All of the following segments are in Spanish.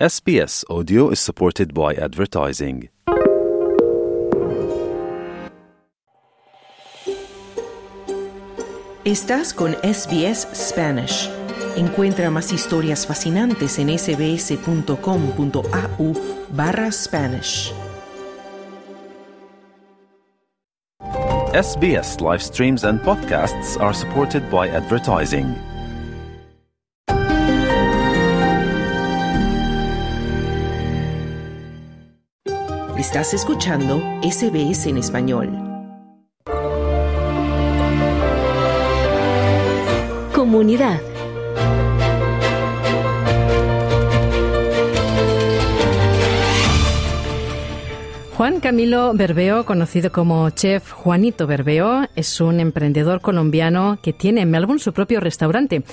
SBS Audio is supported by advertising. Estás con SBS Spanish. Encuentra más historias fascinantes en sbs.com.au barra Spanish. SBS live streams and podcasts are supported by advertising. Estás escuchando SBS en español. Comunidad. Juan Camilo Berbeo, conocido como Chef Juanito Berbeo, es un emprendedor colombiano que tiene en Melbourne su propio restaurante,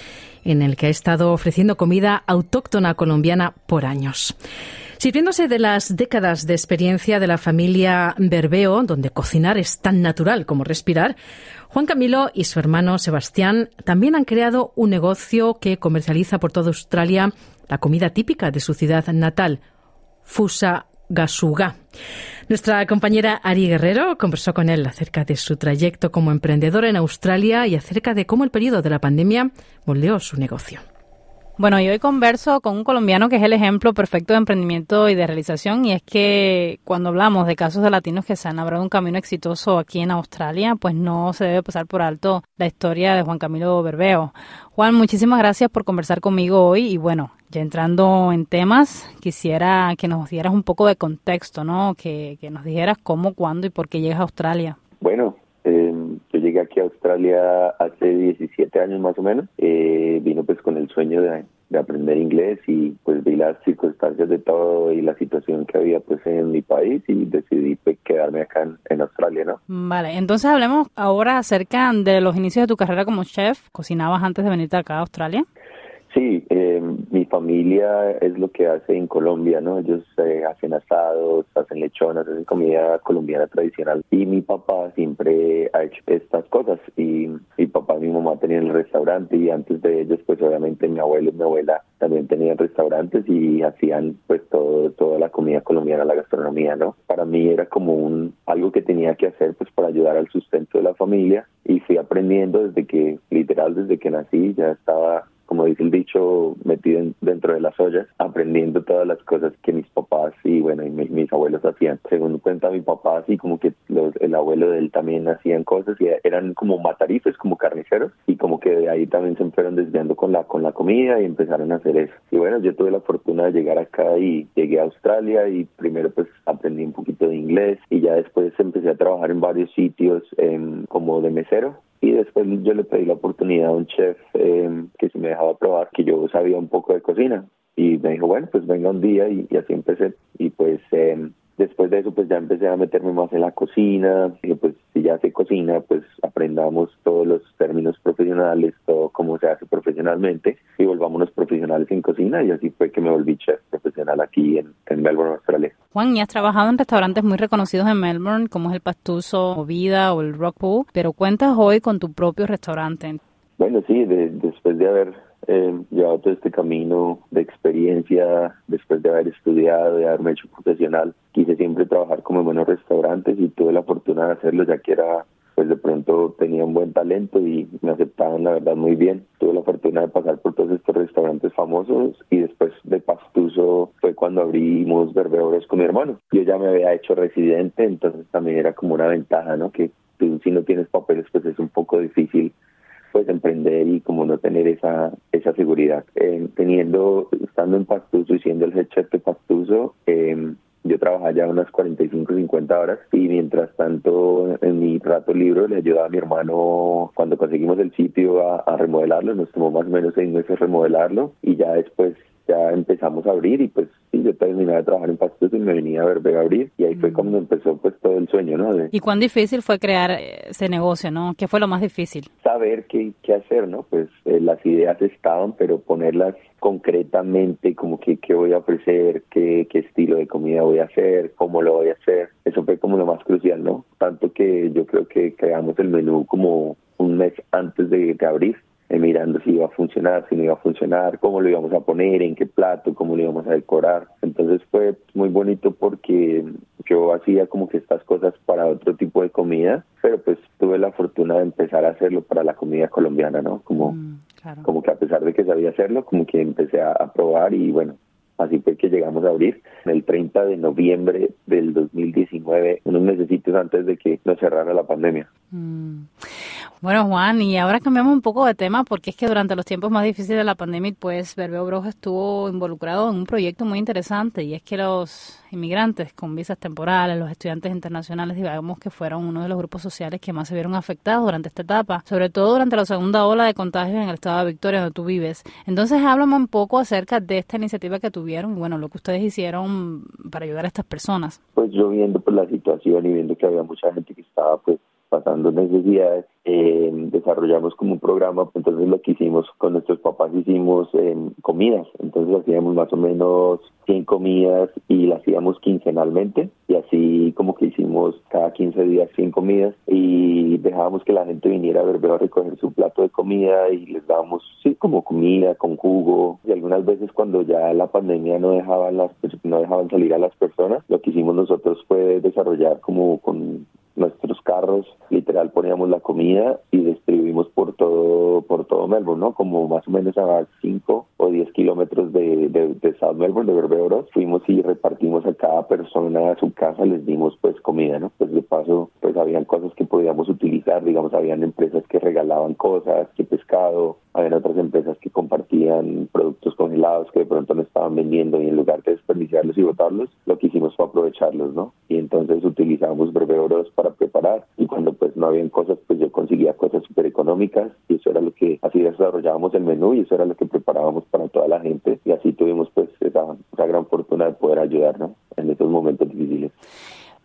en el que ha estado ofreciendo comida autóctona colombiana por años. Sirviéndose de las décadas de experiencia de la familia Berbeo, donde cocinar es tan natural como respirar, Juan Camilo y su hermano Sebastián también han creado un negocio que comercializa por toda Australia la comida típica de su ciudad natal, Fusa Gasuga. Nuestra compañera Ari Guerrero conversó con él acerca de su trayecto como emprendedor en Australia y acerca de cómo el periodo de la pandemia moldeó su negocio. Bueno, y hoy converso con un colombiano que es el ejemplo perfecto de emprendimiento y de realización, y es que cuando hablamos de casos de latinos que se han labrado un camino exitoso aquí en Australia, pues no se debe pasar por alto la historia de Juan Camilo Berbeo. Juan, muchísimas gracias por conversar conmigo hoy y bueno, ya entrando en temas, quisiera que nos dieras un poco de contexto, ¿no? Que, que nos dijeras cómo, cuándo y por qué llegas a Australia. Bueno, llegué aquí a Australia hace 17 años más o menos. Eh, vino pues con el sueño de, de, aprender inglés y pues vi las circunstancias de todo y la situación que había pues en mi país y decidí pues quedarme acá en, en Australia, ¿no? Vale, entonces hablemos ahora acerca de los inicios de tu carrera como chef. ¿Cocinabas antes de venirte acá a Australia? Sí, eh, mi familia es lo que hace en Colombia, ¿no? Ellos eh, hacen asados, hacen lechonas, hacen comida colombiana tradicional. Y mi papá siempre ha hecho estas cosas. Y mi papá y mi mamá tenían el restaurante y antes de ellos, pues obviamente mi abuelo y mi abuela también tenían restaurantes y hacían pues todo, toda la comida colombiana, la gastronomía, ¿no? Para mí era como un algo que tenía que hacer pues para ayudar al sustento de la familia y fui aprendiendo desde que, literal, desde que nací ya estaba como dice el dicho, metido dentro de las ollas, aprendiendo todas las cosas que mis papás y bueno, y mis abuelos hacían. Según cuenta mi papá, así como que los, el abuelo de él también hacían cosas y eran como matarifes, como carniceros, y como que de ahí también se fueron desviando con la, con la comida y empezaron a hacer eso. Y bueno, yo tuve la fortuna de llegar acá y llegué a Australia y primero pues aprendí un poquito de inglés y ya después empecé a trabajar en varios sitios eh, como de mesero y después yo le pedí la oportunidad a un chef eh, que si me dejaba probar que yo sabía un poco de cocina y me dijo bueno pues venga un día y, y así empecé y pues eh, después de eso pues ya empecé a meterme más en la cocina y pues si ya se cocina pues aprendamos todos los términos profesionales todo cómo se hace profesionalmente y volvámonos profesionales en cocina y así fue que me volví chef profesional aquí en, en Melbourne, Australia. Juan, y has trabajado en restaurantes muy reconocidos en Melbourne como es el Pastuso Movida o el Rockpool, pero cuentas hoy con tu propio restaurante. Bueno, sí, de, después de haber eh, llevado todo este camino de experiencia, después de haber estudiado, de haberme hecho profesional, quise siempre trabajar como en buenos restaurantes y tuve la fortuna de hacerlo ya que era, pues de pronto tenía un buen talento y me aceptaban la verdad muy bien. Tuve la fortuna de pasar por todos estos restaurantes famosos y después de Pastuso fue cuando abrimos Berbeoros con mi hermano. Yo ya me había hecho residente, entonces también era como una ventaja, ¿no? Que tú si no tienes papeles pues es un poco difícil pues emprender y como no tener esa esa seguridad. Eh, teniendo, estando en Pastuso y siendo el head chef de Pastuso, eh, yo trabajaba ya unas 45, 50 horas y mientras tanto en mi rato libre le ayudaba a mi hermano cuando conseguimos el sitio a, a remodelarlo, nos tomó más o menos seis meses remodelarlo y ya después ya empezamos a abrir y pues sí, yo terminé de trabajar en Pastuso y me venía a ver a abrir y ahí fue cuando empezó pues todo el sueño, ¿no? De ¿Y cuán difícil fue crear ese negocio, no? ¿Qué fue lo más difícil? Saber qué, qué hacer, ¿no? Pues eh, las ideas estaban, pero ponerlas concretamente, como que qué voy a ofrecer, qué, qué estilo de comida voy a hacer, cómo lo voy a hacer, eso fue como lo más crucial, ¿no? Tanto que yo creo que creamos el menú como un mes antes de, de abrir eh, mirando si iba a funcionar, si no iba a funcionar, cómo lo íbamos a poner, en qué plato, cómo lo íbamos a decorar. Entonces fue muy bonito porque yo hacía como que estas cosas para otro tipo de comida, pero pues tuve la fortuna de empezar a hacerlo para la comida colombiana, ¿no? Como, mm, como que a pesar de que sabía hacerlo, como que empecé a, a probar y bueno, Así fue que llegamos a abrir el 30 de noviembre del 2019, unos meses antes de que nos cerrara la pandemia. Mm. Bueno, Juan, y ahora cambiamos un poco de tema porque es que durante los tiempos más difíciles de la pandemia, pues Verbeo Broja estuvo involucrado en un proyecto muy interesante y es que los inmigrantes con visas temporales, los estudiantes internacionales, digamos que fueron uno de los grupos sociales que más se vieron afectados durante esta etapa, sobre todo durante la segunda ola de contagios en el estado de Victoria, donde tú vives. Entonces, háblame un poco acerca de esta iniciativa que tuvieron y bueno, lo que ustedes hicieron para ayudar a estas personas. Pues yo viendo pues la situación y viendo que había mucha gente que estaba pues pasando necesidades, eh, desarrollamos como un programa, entonces lo que hicimos con nuestros papás hicimos eh, comidas, entonces hacíamos más o menos 100 comidas y las hacíamos quincenalmente y así como que hicimos cada 15 días 100 comidas y dejábamos que la gente viniera a ver a recoger su plato de comida y les dábamos sí como comida con jugo y algunas veces cuando ya la pandemia no dejaban las no dejaban salir a las personas lo que hicimos nosotros fue desarrollar como con nuestros carros, literal poníamos la comida y distribuimos por todo por todo Melbourne, ¿no? Como más o menos a 5 o 10 kilómetros de, de, South Melbourne, de Berberos, fuimos y repartimos a cada persona a su casa, les dimos pues comida, ¿no? Pues de paso, pues habían cosas que podíamos utilizar, digamos, habían empresas que regalaban cosas, que pescado, habían otras empresas que compartían productos congelados que de pronto no y en lugar de desperdiciarlos y botarlos, lo que hicimos fue aprovecharlos, ¿no? Y entonces utilizamos Berberos para preparar y cuando pues no habían cosas, pues yo conseguía cosas súper económicas y eso era lo que, así desarrollábamos el menú y eso era lo que preparábamos para toda la gente y así tuvimos pues esa, esa gran fortuna de poder ayudarnos en estos momentos difíciles.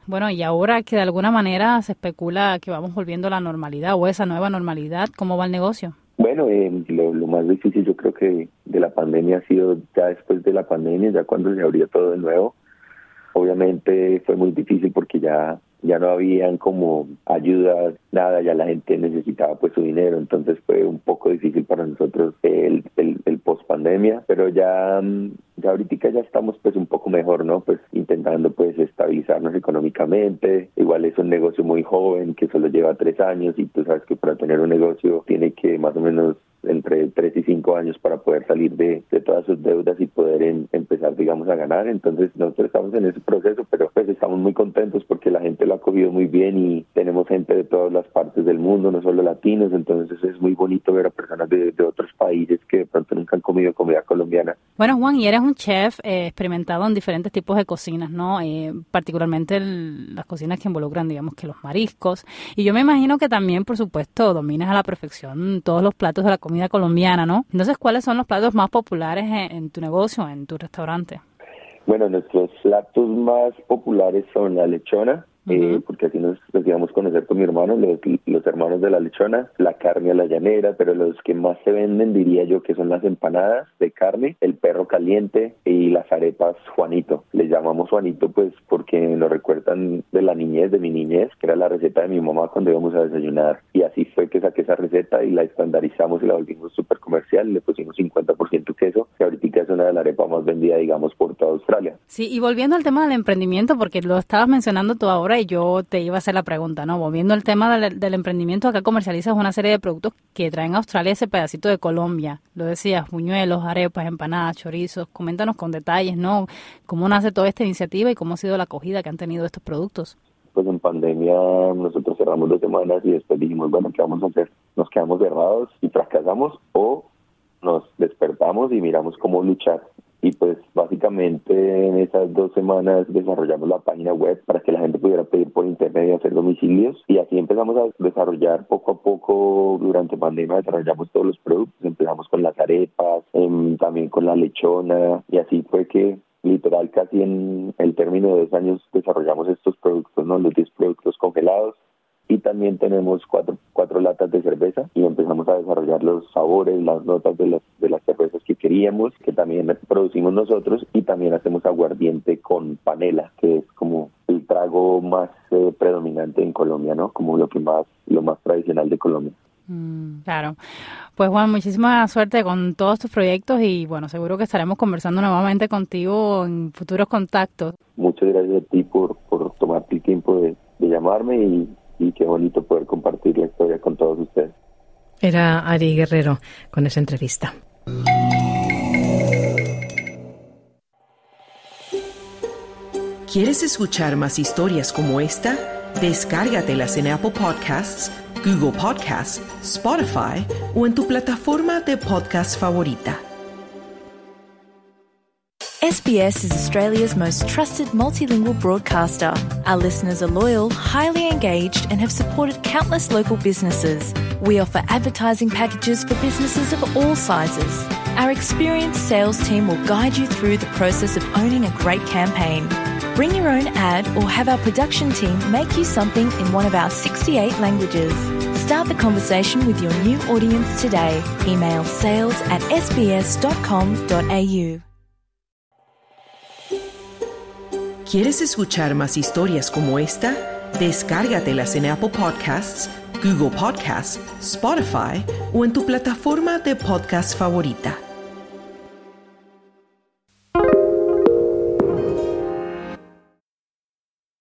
Bueno, y ahora que de alguna manera se especula que vamos volviendo a la normalidad o esa nueva normalidad, ¿cómo va el negocio? Bueno, eh, lo, lo, más difícil yo creo que de la pandemia ha sido ya después de la pandemia, ya cuando se abrió todo de nuevo. Obviamente fue muy difícil porque ya ya no habían como ayudas, nada, ya la gente necesitaba pues su dinero, entonces fue un poco difícil para nosotros el, el, el post pandemia, pero ya, ya ahorita ya estamos pues un poco mejor, ¿no? Pues intentando pues estabilizarnos económicamente, igual es un negocio muy joven que solo lleva tres años y tú sabes que para tener un negocio tiene que más o menos entre tres y cinco años para poder salir de, todas sus deudas y poder empezar, digamos, a ganar. Entonces nosotros estamos en ese proceso, pero pues estamos muy contentos porque la gente lo ha cogido muy bien y tenemos gente de todas las partes del mundo, no solo latinos, entonces es muy bonito ver a personas de, otros países que de pronto nunca han comido comida colombiana. Bueno, Juan, y eres un chef eh, experimentado en diferentes tipos de cocinas, ¿no? Eh, particularmente las cocinas que involucran, digamos, que los mariscos. Y yo me imagino que también, por supuesto, dominas a la perfección todos los platos de la comida colombiana, ¿no? Entonces, ¿cuáles son los platos más populares en, tu negocio, en tu restaurante? Bueno, nuestros platos más populares son la lechona, eh, porque así nos decíamos conocer con mi hermano, los, los, hermanos de la lechona, la carne a la llanera, pero los que más se venden diría yo que son las empanadas de carne, el perro caliente y las arepas Juanito. Les llamamos Juanito pues porque nos recuerdan de la niñez, de mi niñez, que era la receta de mi mamá cuando íbamos a desayunar. Y así fue que saqué esa receta y la estandarizamos y la volvimos súper comercial, le pusimos 50% queso, que ahorita es una de las arepas más vendidas, digamos, por toda Australia. Sí, y volviendo al tema del emprendimiento, porque lo estabas mencionando tú ahora y yo te iba a hacer la pregunta, ¿no? Volviendo al tema del, emprendimiento, acá comercializas una serie de productos que traen a Australia ese pedacito de Colombia. Lo decías, buñuelos, arepas, empanadas, chorizos. Coméntanos con detalles, ¿no? ¿Cómo nace toda esta iniciativa y cómo ha sido la acogida que han tenido estos productos? Pues en pandemia nosotros cerramos dos semanas y después dijimos, bueno, ¿qué vamos a hacer? ¿Nos quedamos cerrados y fracasamos o nos despertamos y miramos cómo luchar y pues básicamente en esas dos semanas desarrollamos la página web para que la gente pudiera pedir por internet y hacer domicilios. Y así empezamos a desarrollar poco a poco durante pandemia desarrollamos todos los productos. Empezamos con las arepas em, también con la lechona y así fue que literal casi en el término de dos años desarrollamos estos productos no los 10 productos congelados y también tenemos cuatro, latas de cerveza y empezamos a desarrollar los sabores, las notas de las, de las cervezas que queríamos, que también producimos nosotros y también hacemos aguardiente con panela, que es como el trago más eh, predominante en Colombia, ¿no? Como lo que más, lo más tradicional de Colombia. Mm, claro. Pues Juan, muchísima suerte con todos tus proyectos y bueno, seguro que estaremos conversando nuevamente contigo en futuros contactos. Muchas gracias a ti por, por tomarte el tiempo de, llamarme y, y qué bonito poder compartir la historia con todos ustedes. Era Ari Guerrero con esa entrevista. ¿Quieres escuchar más historias como esta? Descárgatelas en Apple Podcasts, Google Podcasts, Spotify o en tu plataforma de podcast favorita. SBS is Australia's most trusted multilingual broadcaster. Our listeners are loyal, highly engaged, and have supported countless local businesses. We offer advertising packages for businesses of all sizes. Our experienced sales team will guide you through the process of owning a great campaign. Bring your own ad or have our production team make you something in one of our 68 languages. Start the conversation with your new audience today. Email sales at sbs.com.au. ¿Quieres escuchar más historias como esta? Descárgatelas en Apple Podcasts, Google Podcasts, Spotify o en tu plataforma de podcast favorita.